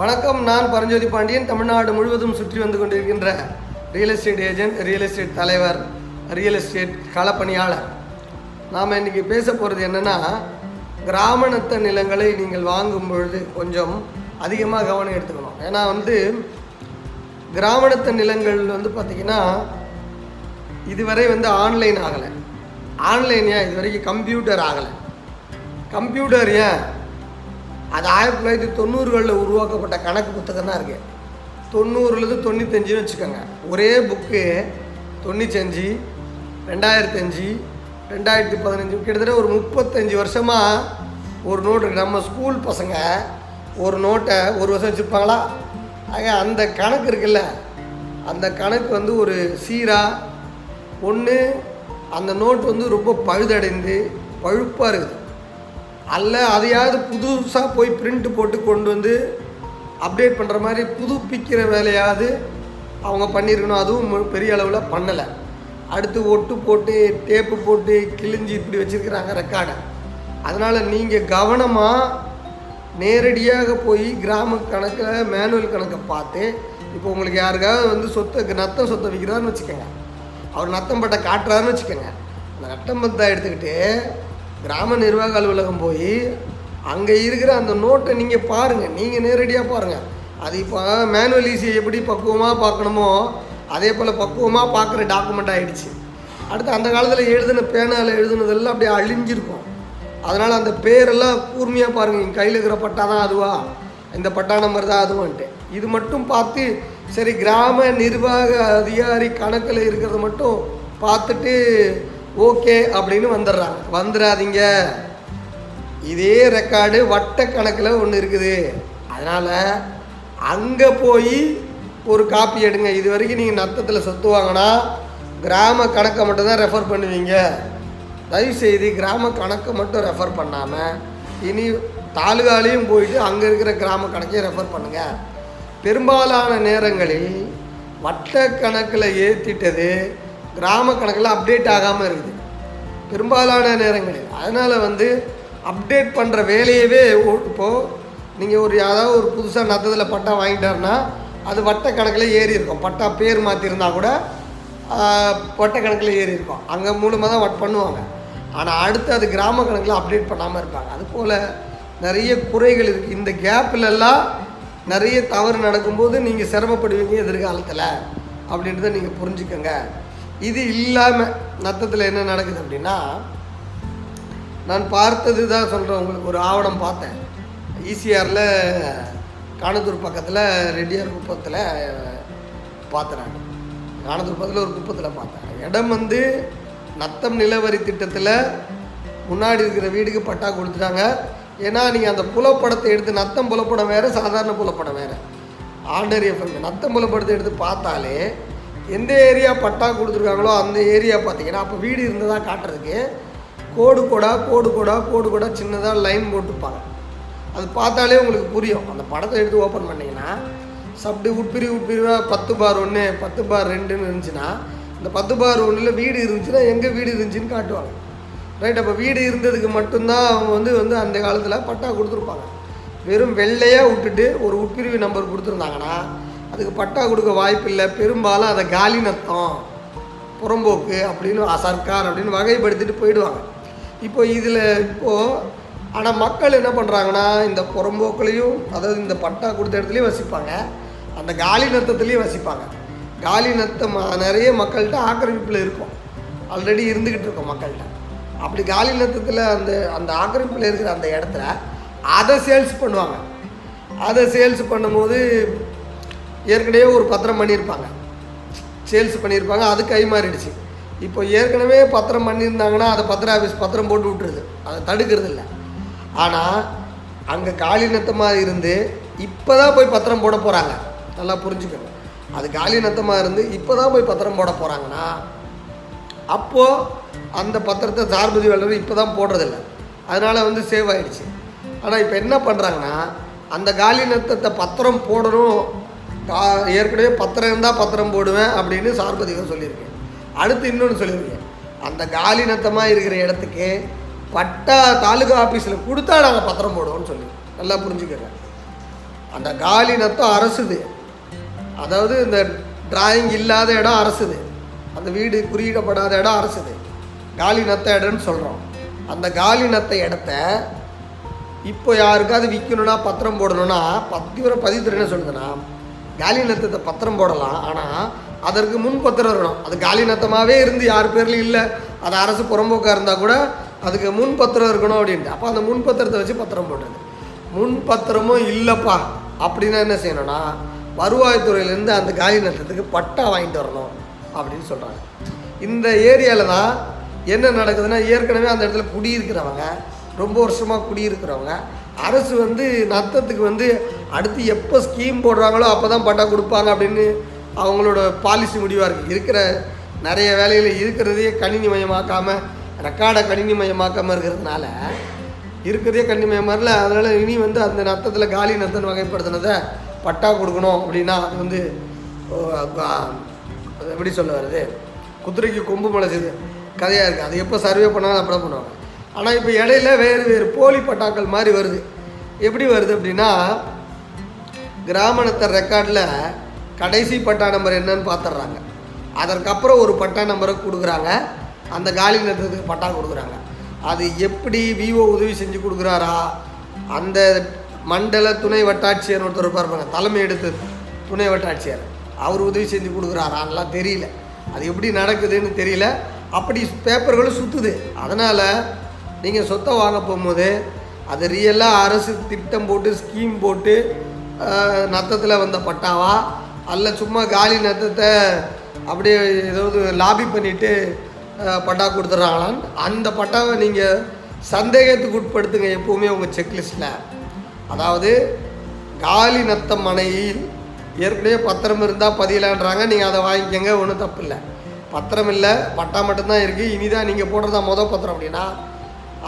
வணக்கம் நான் பரஞ்சோதி பாண்டியன். தமிழ்நாடு முழுவதும் சுற்றி வந்து கொண்டிருக்கின்ற real estate agent real estate தலைவர் ரியல் எஸ்டேட் களப்பணியாளர். நாம் இன்றைக்கி பேச போகிறது என்னென்னா கிராமணத்த நிலங்களை நீங்கள் வாங்கும் பொழுது கொஞ்சம் அதிகமாக கவனம் எடுத்துக்கணும். ஏன்னா வந்து கிராமணத்த நிலங்கள் வந்து பார்த்திங்கன்னா இதுவரை வந்து ஆன்லைன் ஆகலை. ஆன்லைன் ஏன்? இது வரைக்கும் கம்ப்யூட்டர் ஆகலை. கம்ப்யூட்டர் ஏன்? அது ஆயிரத்தி தொள்ளாயிரத்தி தொண்ணூறுகளில் உருவாக்கப்பட்ட கணக்கு புத்தகம் தான் இருக்குது தொண்ணூறுலேருந்து தொண்ணூத்தஞ்சுன்னு வச்சுக்கோங்க. ஒரே புக்கு தொண்ணூத்தஞ்சு ரெண்டாயிரத்தஞ்சு ரெண்டாயிரத்தி பதினஞ்சு கிட்டத்தட்ட ஒரு முப்பத்தஞ்சு வருஷமாக ஒரு நோட்டு இருக்குது நம்ம ஸ்கூல் பசங்க ஒரு நோட்டை ஒரு வருஷம் வச்சுருப்பாங்களா? ஆக அந்த கணக்கு இருக்குல்ல. அந்த கணக்கு வந்து ஒரு சீராக ஒன்று அந்த நோட் வந்து ரொம்ப பழுதடைந்து பழுப்பாக இருக்குது. அல்ல அதையாவது புதுசாக போய் பிரிண்ட் போட்டு கொண்டு வந்து அப்டேட் பண்ணுற மாதிரி புதுப்பிக்கிற வேலையாவது அவங்க பண்ணியிருக்கணும் அதுவும் பெரிய அளவில் பண்ணலை. அடுத்து ஒட்டு போட்டு டேப்பு போட்டு கிழிஞ்சு இப்படி வச்சுருக்கிறாங்க ரெக்கார்டை அதனால் நீங்கள் கவனமாக நேரடியாக போய் கிராம கணக்கில் மேனுவல் கணக்கை பார்த்து இப்போ உங்களுக்கு யாருக்காவது வந்து சொத்தை நத்தம் சொத்தை விற்கிறாருன்னு வச்சுக்கோங்க. அவர் நத்தம் பட்டை காட்டுறாருன்னு வச்சுக்கோங்க. அந்த நத்தம் பத்தை எடுத்துக்கிட்டு கிராம நிர்வாக அலுவலகம் போய் அங்கே இருக்கிற அந்த நோட்டை நீங்கள் பாருங்கள் நீங்கள் நேரடியாக பாருங்கள் அது இப்போ மேனுவல் ஈஸியை எப்படி பக்குவமாக பார்க்கணுமோ அதே போல் பக்குவமாக பார்க்குற டாக்குமெண்ட் ஆகிடுச்சு அடுத்து அந்த காலத்தில் எழுதின பேனாவில் எழுதுனதெல்லாம் அப்படியே அழிஞ்சிருக்கும். அதனால் அந்த பேரெல்லாம் கூர்மையாக பாருங்கள் என் கையில் இருக்கிற பட்டா தான் அதுவா? இந்த பட்டா நம்பர் தான் அதுவான்ட்டு. இது மட்டும் பார்த்து சரி கிராம நிர்வாக அதிகாரி கணக்கில் இருக்கிறத மட்டும் பார்த்துட்டு ஓகே அப்படின்னு வந்துடுறாங்க. வந்துடாதீங்க. இதே ரெக்கார்டு வட்ட கணக்கில் ஒன்று இருக்குது. அதனால் அங்கே போய் ஒரு காப்பி எடுங்க. இது வரைக்கும் நீங்கள் நத்தத்தில் சொத்து வாங்கினா கிராம கணக்கை மட்டும் தான் ரெஃபர் பண்ணுவீங்க. தயவுசெய்து கிராம கணக்கை மட்டும் ரெஃபர் பண்ணாமல் இனி தாலுகாலையும் போயிட்டு அங்கே இருக்கிற கிராம கணக்கையும் ரெஃபர் பண்ணுங்கள் பெரும்பாலான நேரங்களில் வட்ட கணக்கில் ஏற்றிட்டது கிராம கணக்கில் அப்டேட் ஆகாமல் இருக்குது. பெரும்பாலான நேரங்களில். அதனால் வந்து அப்டேட் பண்ணுற வேலையவே இப்போது நீங்கள் ஒரு ஏதாவது ஒரு புதுசாக நத்தத்தில் பட்டா வாங்கிட்டாருன்னா அது வட்ட கணக்கில் ஏறி இருக்கும். பட்டா பேர் மாற்றிருந்தா கூட வட்ட கணக்கில் ஏறி இருக்கும். அங்கே மூலமாக தான் வட் பண்ணுவாங்க. ஆனால் அடுத்து அது கிராம கணக்கில் அப்டேட் பண்ணாமல் இருப்பாங்க. அதுபோல் நிறைய குறைகள் இருக்குது இந்த கேப்பிலெல்லாம் நிறைய தவறு நடக்கும்போது நீங்கள் சிரமப்படுவீங்க எதிர்காலத்தில். அப்படின்றத நீங்கள் புரிஞ்சுக்கோங்க. இது இல்லாமல் நத்தத்தில் என்ன நடக்குது அப்படின்னா நான் பார்த்தது தான் சொல்கிறேன் உங்களுக்கு ஒரு ஆவணம் பார்த்தேன். ஈசிஆரில் காணத்தூர் பக்கத்தில் ரெட்டியார் குப்பத்தில் பார்த்தேன் நான். காணத்தூர் பக்கத்தில் ஒரு குப்பத்தில் பார்த்தேன். இடம் வந்து நத்தம் நிலவரி திட்டத்தில் முன்னாடி இருக்கிற வீடுக்கு பட்டா கொடுத்துட்டாங்க. ஏன்னா நீங்கள் அந்த புலப்படத்தை எடுத்து நத்தம் புலப்படம் வேறு சாதாரண புலப்படம் வேறு. ஆர்டர் எஃப்எம் நத்தம் புலப்படத்தை எடுத்து பார்த்தாலே எந்த ஏரியா பட்டா கொடுத்துருக்காங்களோ அந்த ஏரியா பார்த்தீங்கன்னா அப்போ வீடு இருந்ததாக காட்டுறதுக்கு கோடு கோடா கோடு கோடா கோடு கோடா சின்னதாக லைன் போட்டுப்பாங்க. அது பார்த்தாலே உங்களுக்கு புரியும். அந்த படத்தை எடுத்து ஓப்பன் பண்ணிங்கன்னா சப்டி உட்பிரிவு உட்பிரிவாக பத்து பார் ஒன்று பத்து பார் ரெண்டுன்னு இருந்துச்சுன்னா இந்த பத்து பார் ஒன்றில் வீடு இருந்துச்சுன்னா எங்கே வீடு இருந்துச்சுன்னு காட்டுவாங்க. ரைட் அப்போ வீடு இருந்ததுக்கு மட்டும்தான் அவங்க வந்து வந்து அந்த காலத்தில் பட்டா கொடுத்துருப்பாங்க. வெறும் வெள்ளையாக விட்டுட்டு ஒரு உட்பிரிவு நம்பர் கொடுத்துருந்தாங்கன்னா அதுக்கு பட்டா கொடுக்க வாய்ப்பு இல்லை பெரும்பாலும் அதை காலினத்தம் புறம்போக்கு அப்படின்னு சர்க்கார் அப்படின்னு வகைப்படுத்திட்டு போயிடுவாங்க. இப்போ இதில் இப்போது ஆனால் மக்கள் என்ன பண்ணுறாங்கன்னா இந்த புறம்போக்குலேயும் அதாவது இந்த பட்டா கொடுத்த இடத்துலையும் வசிப்பாங்க. அந்த காலி நத்தத்துலேயும் வசிப்பாங்க. காலி நத்தம் நிறைய மக்கள்கிட்ட ஆக்கிரமிப்பில் இருக்கும். ஆல்ரெடி இருந்துக்கிட்டு இருக்கோம் மக்கள்கிட்ட. அப்படி காலி நத்தத்தில் அந்த அந்த ஆக்கிரமிப்பில் இருக்கிற அந்த இடத்துல அதை சேல்ஸ் பண்ணுவாங்க. அதை சேல்ஸ் பண்ணும்போது ஏற்கனவே ஒரு பத்திரம் பண்ணியிருப்பாங்க. சேல்ஸ் பண்ணியிருப்பாங்க அது கை மாறிடுச்சு இப்போ ஏற்கனவே பத்திரம் பண்ணியிருந்தாங்கன்னா அதை பத்திர ஆஃபீஸ் பத்திரம் போட்டு விட்டுருது. அதை தடுக்கிறது இல்லை ஆனால் அங்கே காலிநத்தமாக இருந்து இப்போ தான் போய் பத்திரம் போட போகிறாங்க நல்லா புரிஞ்சுக்கணும் அது காலிநத்தமாக இருந்து இப்போ தான் போய் பத்திரம் போட போகிறாங்கன்னா அப்போது அந்த பத்திரத்தை சார்பதி வல்லுநர் இப்போ தான் போடுறதில்ல. அதனால் வந்து சேவ் ஆகிடுச்சு ஆனால் இப்போ என்ன பண்ணுறாங்கன்னா அந்த காலிநத்தத்தை பத்திரம் போடணும் கா ஏற்கனவே பத்திரம் இருந்தால் பத்திரம் போடுவேன் அப்படின்னு சார்பதிகம் சொல்லியிருக்கேன். அடுத்து இன்னொன்று சொல்லியிருக்கேன். அந்த காலி நத்தமாக இருக்கிற இடத்துக்கு பட்டா தாலுகா ஆஃபீஸில் கொடுத்தா நாங்கள் பத்திரம் போடுவோம்னு சொல்லி. நல்லா புரிஞ்சுக்கிறேன் அந்த காலி நத்தம் அரசுது. அதாவது இந்த டிராயிங் இல்லாத இடம் அரசுது. அந்த வீடு குறியிடப்படாத இடம் அரசுது. காலி நத்த இடம்னு சொல்கிறோம் அந்த காலி நத்த இடத்த இப்போ யாருக்காவது விற்கணும்னா பத்திரம் போடணும்னா பத்திரம் பதிவுத்துறை சொல்லுதுன்னா காலி நத்தத்தை பத்திரம் போடலாம். ஆனால் அதற்கு முன் பத்திரம் இருக்கணும். அது காலி நத்தமாகவே இருந்து யார் பேர்லையும் இல்லை. அது அரசு புறம்போக்காக இருந்தால் கூட அதுக்கு முன் பத்திரம் இருக்கணும் அப்படின்ட்டு. அப்போ அந்த முன் பத்திரத்தை வச்சு பத்திரம் போடுறது. முன் பத்திரமும் இல்லைப்பா. அப்படின்னா என்ன செய்யணும்னா வருவாய்த்துறையிலேருந்து அந்த காலிநத்தத்துக்கு பட்டா வாங்கிட்டு வரணும் அப்படின்னு சொல்கிறாங்க இந்த ஏரியாவில் தான் என்ன நடக்குதுன்னா ஏற்கனவே அந்த இடத்துல குடியிருக்கிறவங்க ரொம்ப வருஷமாக குடியிருக்கிறவங்க அரசு வந்து நத்தத்துக்கு வந்து அடுத்து எப்போ ஸ்கீம் போடுறாங்களோ அப்போ தான் பட்டா கொடுப்பாங்க அப்படின்னு அவங்களோட பாலிசி முடிவாக இருக்குது இருக்கிற நிறைய வேலைகள் இருக்கிறதையே கணினி மயமாக்காமல் ரெக்கார்டை கணினி மயமாக்காமல் இருக்கிறதுனால இருக்கிறதே கணினி இல்லை அதனால் இனி வந்து அந்த நத்தத்தில் காலி நத்தன் வகைப்படுத்தினதை பட்டா கொடுக்கணும் அப்படின்னா அது வந்து அது எப்படி சொல்ல வருது குதிரைக்கு கொம்பு முளைச்சது கதையாக இருக்குது அது எப்போ சர்வே பண்ணாலும் அப்படி பண்ணுவாங்க. ஆனால் இப்போ இடையில வேறு வேறு போலி பட்டாக்கள் மாதிரி வருது. எப்படி வருது அப்படின்னா கிராமணத்தர் ரெக்கார்டில் கடைசி பட்டா நம்பர் என்னன்னு பார்த்துட்றாங்க அதற்கப்புறம் ஒரு பட்டா நம்பரை கொடுக்குறாங்க. அந்த காலி நிறுத்தத்துக்கு பட்டா கொடுக்குறாங்க. அது எப்படி விவோ உதவி செஞ்சு கொடுக்குறாரா? அந்த மண்டல துணை வட்டாட்சியர் ஒருத்தர் இருப்பாருப்பாங்க தலைமை எடுத்து துணை வட்டாட்சியர். அவர் உதவி செஞ்சு கொடுக்குறாரான்லாம் தெரியல. அது எப்படி நடக்குதுன்னு தெரியல. அப்படி பேப்பர்களும் சுற்றுது அதனால் நீங்கள் சொத்தை வாங்க போகும்போது அது ரியலாக அரசு திட்டம் போட்டு ஸ்கீம் போட்டு நத்தத்தில் வந்த பட்டாவா? அல்ல சும்மா காலி நத்தத்தை அப்படியே ஏதாவது லாபி பண்ணிவிட்டு பட்டா கொடுத்துட்றாங்களான்னு அந்த பட்டாவை நீங்கள் சந்தேகத்துக்கு உட்படுத்துங்க எப்போவுமே உங்கள் செக்லிஸ்ட்டில் அதாவது காலி நத்த மனையில் ஏற்கனவே பத்திரம் இருந்தால் பதியலான்றாங்க நீங்கள் அதை வாங்கிக்கோங்க ஒன்றும் தப்பு இல்லை பத்திரம் இல்லை பட்டா மட்டும்தான் இருக்குது இனிதான் நீங்கள் போடுறதா மொதல் பத்திரம் அப்படின்னா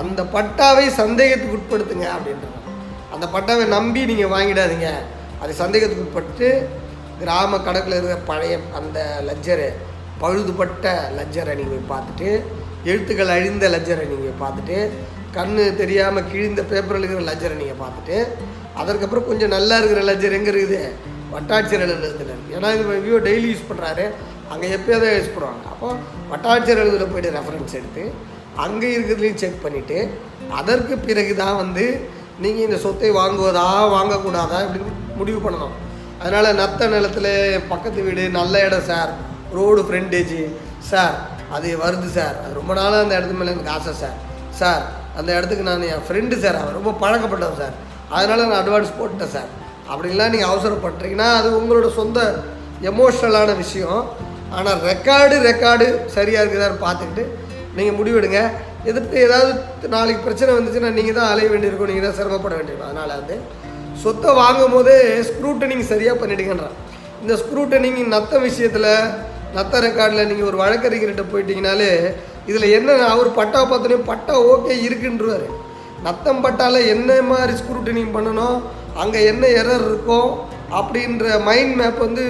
அந்த பட்டாவை சந்தேகத்துக்கு உட்படுத்துங்க அப்படின்றாங்க அந்த பட்டாவை நம்பி நீங்கள் வாங்கிடாதீங்க. அது சந்தேகத்துக்கு உட்பட்டு கிராம கணக்கில் இருக்கிற பழைய அந்த லஜ்ஜரு பழுதுபட்ட லஜ்ஜரை நீங்கள் பார்த்துட்டு எழுத்துக்கள் அழிந்த லஜ்ஜரை நீங்கள் பார்த்துட்டு கண்ணு தெரியாமல் கிழிந்த பேப்பரில் இருக்கிற லஜ்ஜரை நீங்கள் பார்த்துட்டு அதற்கப்புறம் கொஞ்சம் நல்லா இருக்கிற லஜ்ஜர் எங்கே இருக்குது? வட்டாட்சியர் எழுதுறதுல இருக்குது ஏன்னா இது வியூ டெய்லி யூஸ் பண்ணுறாரு அங்கே எப்போயாவது யூஸ் பண்ணுவாங்க. அப்போ வட்டாட்சியர் எழுதுல போய்ட்டு ரெஃபரன்ஸ் எடுத்து அங்கே இருக்கிறதுலையும் செக் பண்ணிவிட்டு அதற்கு பிறகு தான் வந்து நீங்கள் இந்த சொத்தை வாங்குவதா வாங்கக்கூடாதா இப்படின்னு முடிவு பண்ணணும். அதனால் நத்த நிலத்தில் பக்கத்து வீடு நல்ல இடம் சார் ரோடு ஃப்ரண்டேஜ் சார் அது வருது சார் அது ரொம்ப நாளாக அந்த இடத்து மேலே எனக்கு ஆசை சார் சார் அந்த இடத்துக்கு நான் என் ஃப்ரெண்டு சார் அவன் ரொம்ப பழக்கப்பட்டவன் சார் அதனால் நான் அட்வான்ஸ் போட்டுட்டேன் சார் அப்படின்லாம் நீங்கள் அவசரப்படுறீங்கன்னா அது உங்களோட சொந்த எமோஷ்னலான விஷயம். ஆனால் ரெக்கார்டு ரெக்கார்டு சரியாக இருக்குதான்னு பார்த்துக்கிட்டு நீங்கள் முடிவெடுங்க. எதிர்த்து ஏதாவது நாளைக்கு பிரச்சனை வந்துச்சுன்னா நீங்கள் தான் அலைய வேண்டியிருக்கும். நீங்கள் தான் சிரமப்பட வேண்டியிருக்கும். அதனால் வந்து சொத்தை வாங்கும் போது ஸ்க்ரூட்டனிங் சரியாக பண்ணிடுங்கன்றான். இந்த ஸ்க்ரூட்டனிங் நத்த விஷயத்தில் நத்த ரெக்கார்டில் நீங்கள் ஒரு வழக்கறிஞர்கிட்ட போயிட்டீங்கனாலே இதில் என்ன அவர் பட்டா பார்த்தோன்னே பட்டா ஓகே இருக்குன்றாரு நத்தம் பட்டால என்ன மாதிரி ஸ்க்ரூட்டனிங் பண்ணணும் அங்கே என்ன எரர் இருக்கும் அப்படின்ற மைண்ட் மேப் வந்து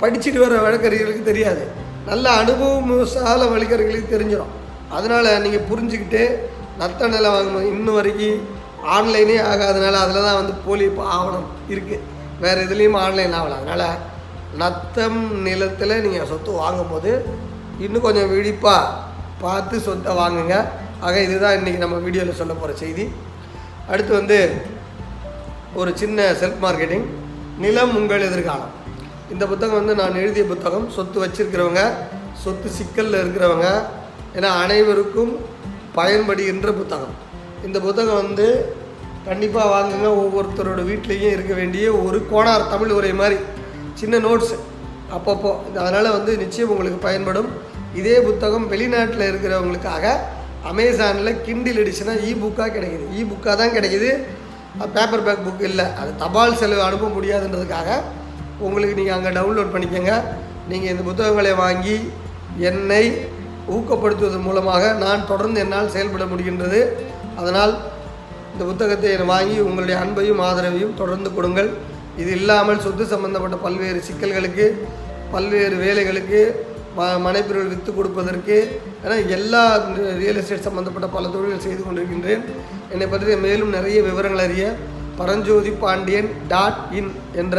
படிச்சுட்டு வர வழக்கறிஞர்களுக்கு தெரியாது. நல்ல அனுபவம் சால வழக்கறிஞர்களுக்கு தெரிஞ்சிடும். அதனால் நீங்கள் புரிஞ்சுக்கிட்டு நத்த நிலம் வாங்கும்போது இன்னும் வரைக்கும் ஆன்லைனே ஆகாதனால அதில் தான் வந்து போலி இப்போ ஆவணம் இருக்குது வேறு எதுலேயும் ஆன்லைன் ஆகலாம் அதனால் நத்தம் நிலத்தில் நீங்கள் சொத்து வாங்கும்போது இன்னும் கொஞ்சம் விழிப்பாக பார்த்து சொத்தை வாங்குங்க. ஆக இதுதான் இன்றைக்கி நம்ம வீடியோவில் சொல்ல போகிற செய்தி. அடுத்து வந்து ஒரு சின்ன செல்ஃப் மார்க்கெட்டிங் நிலம் உங்கள் எதிர்காலம். இந்த புத்தகம் வந்து நான் எழுதிய புத்தகம். சொத்து வச்சிருக்கிறவங்க சொத்து சிக்கலில் இருக்கிறவங்க ஏன்னா அனைவருக்கும் பயன்படுகின்ற புத்தகம். இந்த புத்தகம் வந்து கண்டிப்பாக வாங்குங்க. ஒவ்வொருத்தரோட வீட்லேயும் இருக்க வேண்டிய ஒரு கோணார் தமிழ் உரை மாதிரி. சின்ன நோட்ஸ். அப்பப்போ. அதனால் வந்து நிச்சயம் உங்களுக்கு பயன்படும். இதே புத்தகம் வெளிநாட்டில் இருக்கிறவங்களுக்காக அமேசானில் கிண்டில் எடிஷனாக இ புக்காக கிடைக்கிது. இ புக்காக தான் கிடைக்கிது. பேப்பர் பேக் புக் இல்லை. அது தபால் செலவு அனுப்ப முடியாதுன்றதுக்காக உங்களுக்கு நீங்கள் அங்கே டவுன்லோட் பண்ணிக்கோங்க. நீங்கள் இந்த புத்தகங்களை வாங்கி என்னை ஊக்கப்படுத்துவதன் மூலமாக நான் தொடர்ந்து என்னால் செயல்பட முடிகின்றது. அதனால் இந்த புத்தகத்தை வாங்கி உங்களுடைய அன்பையும் ஆதரவையும் தொடர்ந்து கொடுங்கள். இது இல்லாமல் சொத்து சம்பந்தப்பட்ட பல்வேறு சிக்கல்களுக்கு பல்வேறு வேலைகளுக்கு ம மனைப்பிரிவுகள் விற்று கொடுப்பதற்கு ஏன்னா எல்லா ரியல் எஸ்டேட் சம்பந்தப்பட்ட பல தொழில்கள் செய்து கொண்டிருக்கின்றேன். என்னை பற்றி மேலும் நிறைய விவரங்கள் அறிய பரஞ்சோதி பாண்டியன் டாட் இன் என்ற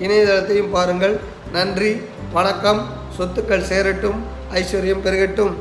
இணையதளத்தையும் பாருங்கள். நன்றி வணக்கம். சொத்துக்கள் சேரட்டும் ஐஸ்வர்யம் பெருகட்டும்.